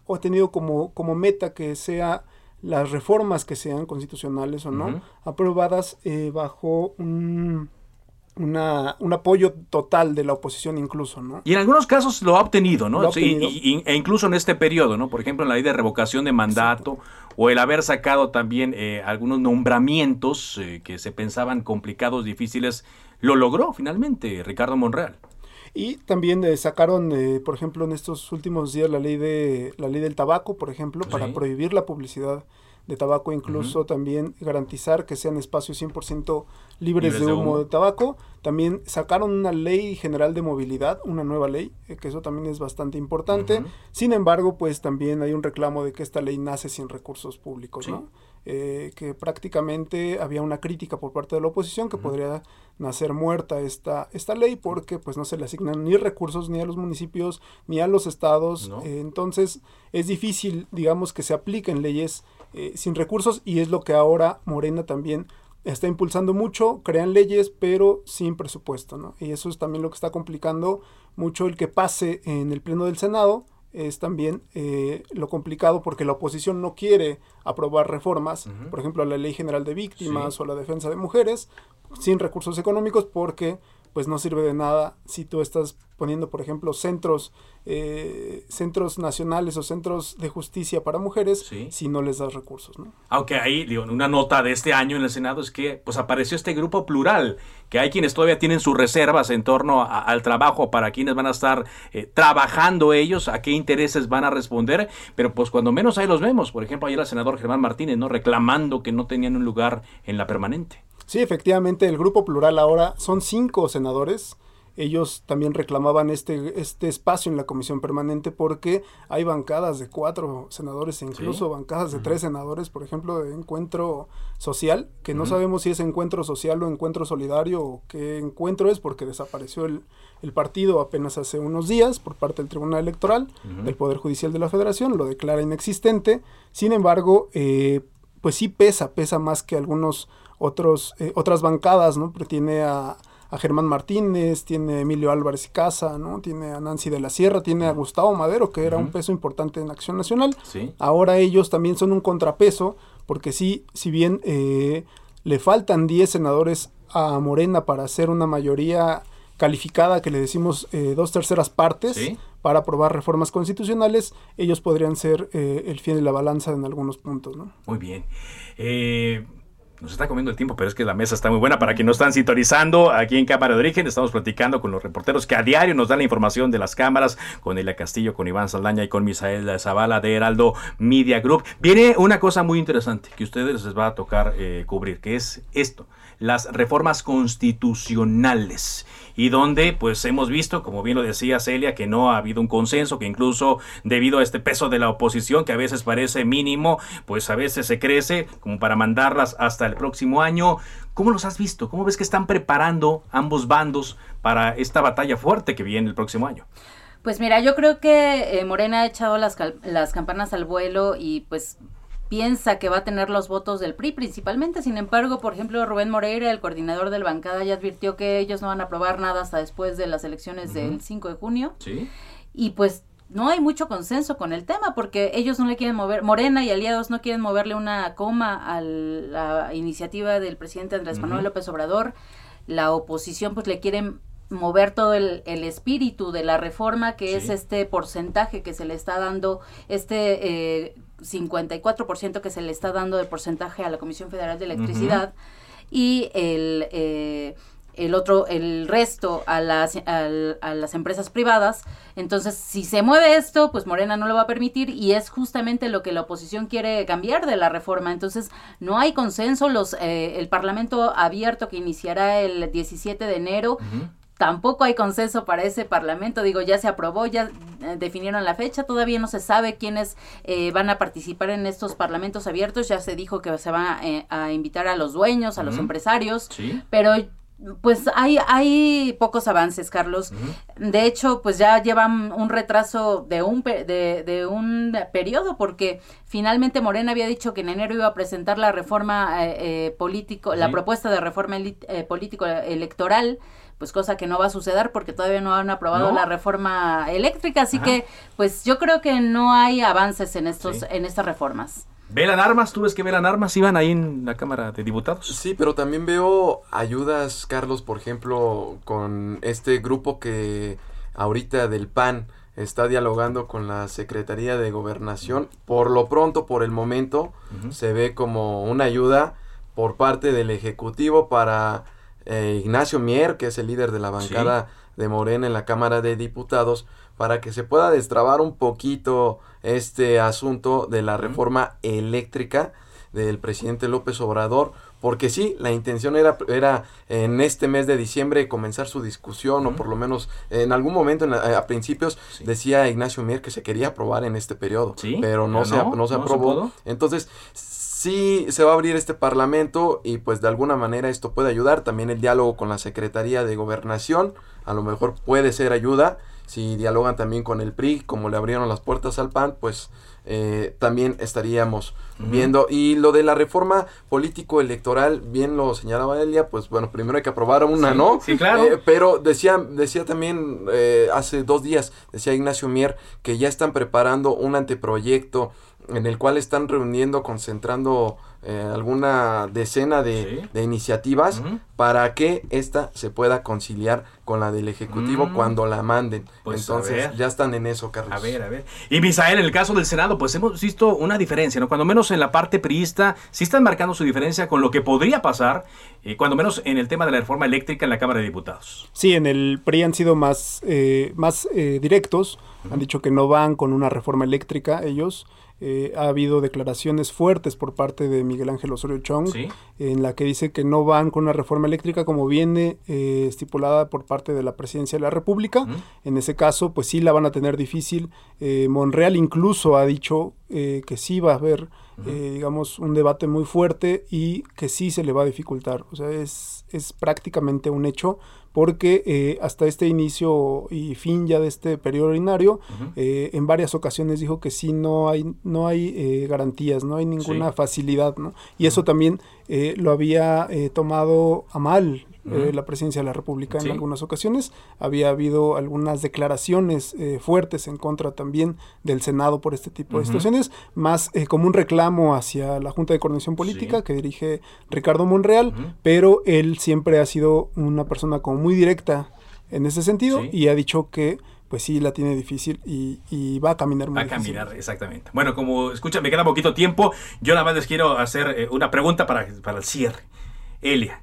o ha tenido como, como meta que sea las reformas que sean constitucionales o no, aprobadas eh, bajo un, una- un apoyo total de la oposición incluso, ¿no? Y en algunos casos lo ha obtenido, ¿no? Lo ha Sí, obtenido. y- y- e incluso en este periodo, ¿no? Por ejemplo, en la ley de revocación de mandato o el haber sacado también eh, algunos nombramientos eh, que se pensaban complicados, difíciles, lo logró finalmente Ricardo Monreal. Y también eh, sacaron, eh, por ejemplo, en estos últimos días la ley de la ley del tabaco, por ejemplo, para prohibir la publicidad de tabaco, incluso también garantizar que sean espacios 100% libres, Libres de de humo de tabaco. También sacaron una ley general de movilidad, una nueva ley, eh, que eso también es bastante importante. Sin embargo, pues también hay un reclamo de que esta ley nace sin recursos públicos, Sí. ¿no? Eh, que prácticamente había una crítica por parte de la oposición que podría nacer muerta esta, esta ley porque pues no se le asignan ni recursos ni a los municipios ni a los estados. No. Eh, entonces es difícil, digamos, que se apliquen leyes eh, sin recursos y es lo que ahora Morena también está impulsando mucho, crean leyes pero sin presupuesto, ¿no? Y eso es también lo que está complicando mucho el que pase en el Pleno del Senado es también eh, lo complicado porque la oposición no quiere aprobar reformas, por ejemplo, la Ley General de Víctimas Sí. o la defensa de mujeres, sin recursos económicos porque pues no sirve de nada si tú estás poniendo, por ejemplo, centros, eh, centros nacionales o centros de justicia para mujeres Sí. si no les das recursos, ¿no? Aunque ahí, digo, una nota de este año en el Senado es que pues apareció este grupo plural, que hay quienes todavía tienen sus reservas en torno a- al trabajo, para quienes van a estar eh, trabajando ellos, a qué intereses van a responder, pero pues cuando menos ahí los vemos. Por ejemplo, ayer el senador Germán Martínez, ¿no? Reclamando que no tenían un lugar en la permanente. Sí, efectivamente, el grupo plural ahora son cinco senadores. Ellos también reclamaban este, este espacio en la comisión permanente porque hay bancadas de cuatro senadores e incluso Sí. bancadas de tres senadores, por ejemplo, de encuentro social, que no sabemos si es encuentro social o encuentro solidario o qué encuentro es porque desapareció el, el partido apenas hace unos días por parte del Tribunal Electoral, del Poder Judicial de la Federación, lo declara inexistente. Sin embargo, eh, pues sí pesa, pesa más que algunos otros, eh, otras bancadas, ¿no? Pero tiene a, a Germán Martínez, tiene a Emilio Álvarez y Casa, ¿no? Tiene a Nancy de la Sierra, tiene a Gustavo Madero, que era un peso importante en Acción Nacional. Sí. Ahora ellos también son un contrapeso, porque sí, si bien eh, le faltan 10 senadores a Morena para hacer una mayoría calificada, que le decimos eh, dos terceras partes, Sí. para aprobar reformas constitucionales, ellos podrían ser eh, el fiel de la balanza en algunos puntos, ¿no? Muy bien. Eh, nos está comiendo el tiempo, pero es que la mesa está muy buena para quienes nos están sintonizando aquí en Cámara de Origen. Estamos platicando con los reporteros que a diario nos dan la información de las cámaras, con Elia Castillo, con Iván Saldaña y con Misael Zavala de Heraldo Media Group. Viene una cosa muy interesante que a ustedes les va a tocar eh, cubrir, que es esto, las reformas constitucionales y donde pues hemos visto, como bien lo decía Celia, que no ha habido un consenso, que incluso debido a este peso de la oposición, que a veces parece mínimo, pues a veces se crece como para mandarlas hasta el próximo año. ¿Cómo los has visto? ¿Cómo ves que están preparando ambos bandos para esta batalla fuerte que viene el próximo año? Pues mira, yo creo que eh, Morena ha echado las, las campanas al vuelo y pues piensa que va a tener los votos del PRI principalmente. Sin embargo, por ejemplo, Rubén Moreira, el coordinador del bancada, ya advirtió que ellos no van a aprobar nada hasta después de las elecciones del 5 de junio. Sí. Y pues no hay mucho consenso con el tema porque ellos no le quieren mover, Morena y aliados no quieren moverle una coma a la iniciativa del presidente Andrés Manuel López Obrador. La oposición pues le quieren mover todo el, el espíritu de la reforma que es este porcentaje que se le está dando, este eh, 54% que se le está dando de porcentaje a la Comisión Federal de Electricidad. Y el... Eh, el otro, el resto a las, a las empresas privadas. Entonces, si se mueve esto, pues Morena no lo va a permitir y es justamente lo que la oposición quiere cambiar de la reforma. Entonces, no hay consenso. Los, eh, el Parlamento abierto que iniciará el 17 de enero. Tampoco hay consenso para ese parlamento, digo, ya se aprobó, ya eh, definieron la fecha, todavía no se sabe quiénes eh, van a participar en estos parlamentos abiertos, ya se dijo que se va eh, a invitar a los dueños, a los empresarios, Sí. pero pues hay, hay pocos avances, Carlos. De hecho, pues ya llevan un retraso de un, de, de un periodo, porque finalmente Morena había dicho que en enero iba a presentar la reforma eh, eh, político, la propuesta de reforma eh, político electoral, pues cosa que no va a suceder porque todavía no han aprobado ¿No? la reforma eléctrica, así Ajá. que pues yo creo que no hay avances en estos, Sí. en estas reformas. ¿Velan armas? ¿Tú ves que velan armas? ¿Iban ahí en la Cámara de Diputados? Sí, pero también veo ayudas, Carlos, por ejemplo, con este grupo que ahorita del PAN está dialogando con la Secretaría de Gobernación. Por lo pronto, por el momento, se ve como una ayuda por parte del Ejecutivo para eh, Ignacio Mier, que es el líder de la bancada de Morena en la Cámara de Diputados, para que se pueda destrabar un poquito este asunto de la reforma eléctrica del presidente López Obrador, porque sí, la intención era, era en este mes de diciembre comenzar su discusión, o por lo menos en algún momento en la- a principios decía Ignacio Mier que se quería aprobar en este periodo, pero no, pero se, no, no se no se aprobó. Entonces, sí se va a abrir este parlamento y pues de alguna manera esto puede ayudar. También el diálogo con la Secretaría de Gobernación, a lo mejor puede ser ayuda. Si dialogan también con el PRI, como le abrieron las puertas al PAN, pues eh, también estaríamos viendo. Y lo de la reforma político-electoral, bien lo señalaba Elia, pues bueno, primero hay que aprobar una, Sí, ¿no? sí, claro. Eh, pero decía, decía también eh, hace dos días, decía Ignacio Mier, que ya están preparando un anteproyecto en el cual están reuniendo, concentrando eh, alguna decena de, de iniciativas para que esta se pueda conciliar con la del Ejecutivo Mm. cuando la manden. Pues, Entonces ya están en eso, Carlos. A ver, a ver. Y Misael, en el caso del Senado, pues hemos visto una diferencia, ¿no? Cuando menos en la parte priista, sí están marcando su diferencia con lo que podría pasar, eh, cuando menos en el tema de la reforma eléctrica en la Cámara de Diputados. Sí, en el PRI han sido más, eh, más eh, directos, han dicho que no van con una reforma eléctrica ellos. Eh, ha habido declaraciones fuertes por parte de Miguel Ángel Osorio Chong, Sí. en la que dice que no van con una reforma eléctrica como viene eh, estipulada por parte de la presidencia de la República. En ese caso, pues sí la van a tener difícil. Eh, Monreal incluso ha dicho eh, que sí va a haber, eh, digamos, un debate muy fuerte y que sí se le va a dificultar. O sea, es, es prácticamente un hecho porque eh, hasta este inicio y fin ya de este periodo ordinario, eh, en varias ocasiones dijo que sí no hay, no hay eh, garantías, no hay ninguna Sí. facilidad, ¿no? Y eso también eh, lo había eh, tomado a mal eh, la presidencia de la República en Sí. algunas ocasiones. Había habido algunas declaraciones eh, fuertes en contra también del Senado por este tipo de situaciones, más eh, como un reclamo hacia la Junta de Coordinación Política que dirige Ricardo Monreal, pero él siempre ha sido una persona como muy directa en ese sentido Sí. y ha dicho que pues sí la tiene difícil y, y va a caminar muy Va a difícil. caminar, exactamente. Bueno, como escucha, me queda poquito tiempo. Yo nada más les quiero hacer eh, una pregunta para, para el cierre. Elia,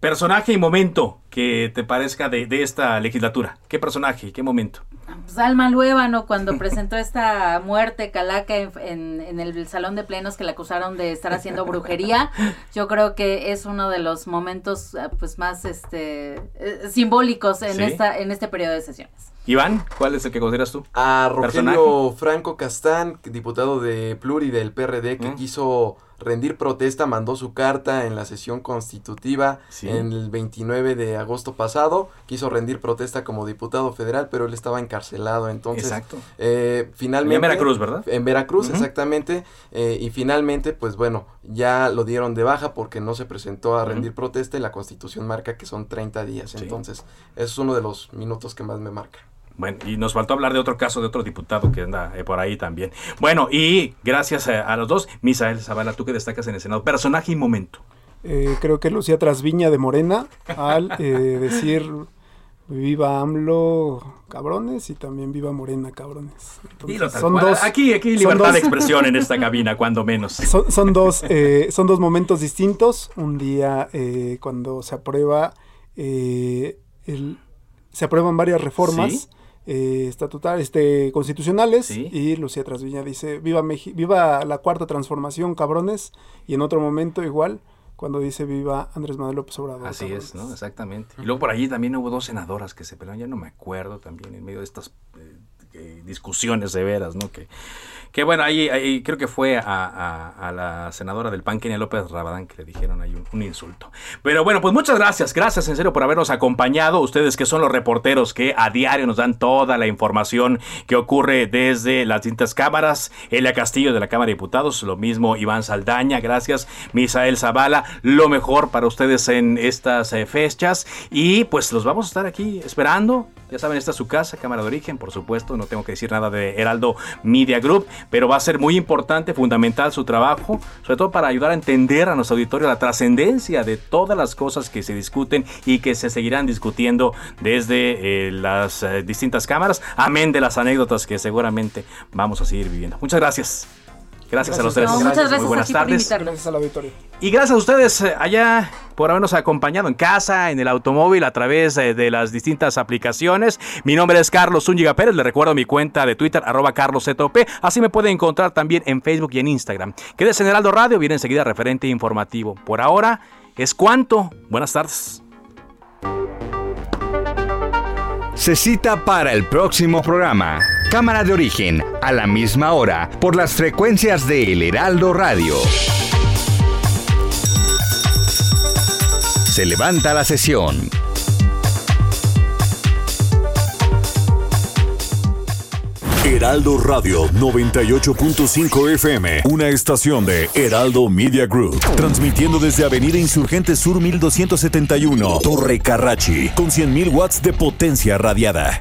personaje y momento que te parezca de, de esta legislatura. ¿Qué personaje qué momento? Pues Alma Luébano cuando presentó esta muerte calaca en, en- en el salón de plenos que la acusaron de estar haciendo brujería, yo creo que es uno de los momentos eh, pues más este eh, simbólicos en Sí. esta en este periodo de sesiones. Iván, ¿cuál es el que consideras tú? A Personaje. Rogelio Franco Castán, diputado de Pluri del PRD, que quiso rendir protesta, mandó su carta en la sesión constitutiva Sí. en el 29 de agosto pasado, quiso rendir protesta como diputado federal, pero él estaba encarcelado, entonces... Exacto. Eh, finalmente... En Veracruz, ¿verdad? En Veracruz, exactamente. eh, y finalmente, pues bueno, ya lo dieron de baja porque no se presentó a rendir protesta y la constitución marca que son 30 días. Entonces, es uno de los minutos que más me marca. Bueno, y nos faltó hablar de otro caso de otro diputado que anda eh, por ahí también. Bueno, y gracias a, a los dos, Misael Zavala, tú que destacas en el Senado, personaje y momento. Eh, creo que Lucía Trasviña de Morena al eh, decir viva AMLO cabrones y también viva Morena cabrones. Entonces, Dilo tal cual. aquí, aquí son libertad dos- de expresión en esta cabina, cuando menos. Son, son dos, eh, son dos momentos distintos. Un día eh, cuando se aprueba, eh, el- se aprueban varias reformas Sí. eh, este, constitucionales, Sí. y Lucía Trasviña dice viva, viva la cuarta transformación, cabrones, y en otro momento igual cuando dice viva Andrés Manuel López Obrador. Así es, ¿no? Exactamente. Y luego por allí también hubo dos senadoras que se pelearon, ya no me acuerdo también, en medio de estas eh, eh, discusiones severas, ¿no? Que, que bueno, ahí, creo que fue a la senadora del PAN, Kenia López Rabadán, que le dijeron ahí un, un insulto. Pero bueno, pues muchas gracias, gracias en serio por habernos acompañado, ustedes que son los reporteros que a diario nos dan toda la información que ocurre desde las distintas cámaras, Elia Castillo de la Cámara de Diputados, lo mismo Iván Saldaña, gracias, Misael Zavala, lo mejor para ustedes en estas eh, fechas y pues los vamos a estar aquí esperando. Ya saben, esta es su casa, Cámara de Origen, por supuesto, no tengo que decir nada de Heraldo Media Group, pero va a ser muy importante, fundamental su trabajo, sobre todo para ayudar a entender a nuestro auditorio la trascendencia de todas las cosas que se discuten y que se seguirán discutiendo desde eh, las eh, distintas cámaras, amén de las anécdotas que seguramente vamos a seguir viviendo. Muchas gracias. Gracias, a los tres. No, muchas gracias Muy buenas a ti por tardes. invitarnos. Gracias al auditorio. Y gracias a ustedes eh, allá por habernos acompañado en casa, en el automóvil, a través eh, de las distintas aplicaciones. Mi nombre es Carlos Zúñiga Pérez. Le recuerdo mi cuenta de Twitter, arroba carlosZOP. Así me pueden encontrar también en Facebook y en Instagram. Quédese en Heraldo Radio, viene enseguida referente informativo. Por ahora, es cuanto. Buenas tardes. Se cita para el próximo programa. Cámara de origen, a la misma hora, por las frecuencias de El Heraldo Radio. Se levanta la sesión. Heraldo Radio 98.5 FM, una estación de Heraldo Media Group, transmitiendo desde Avenida Insurgente Sur 1271, Torre Carrachi, con 100.000 watts de potencia radiada.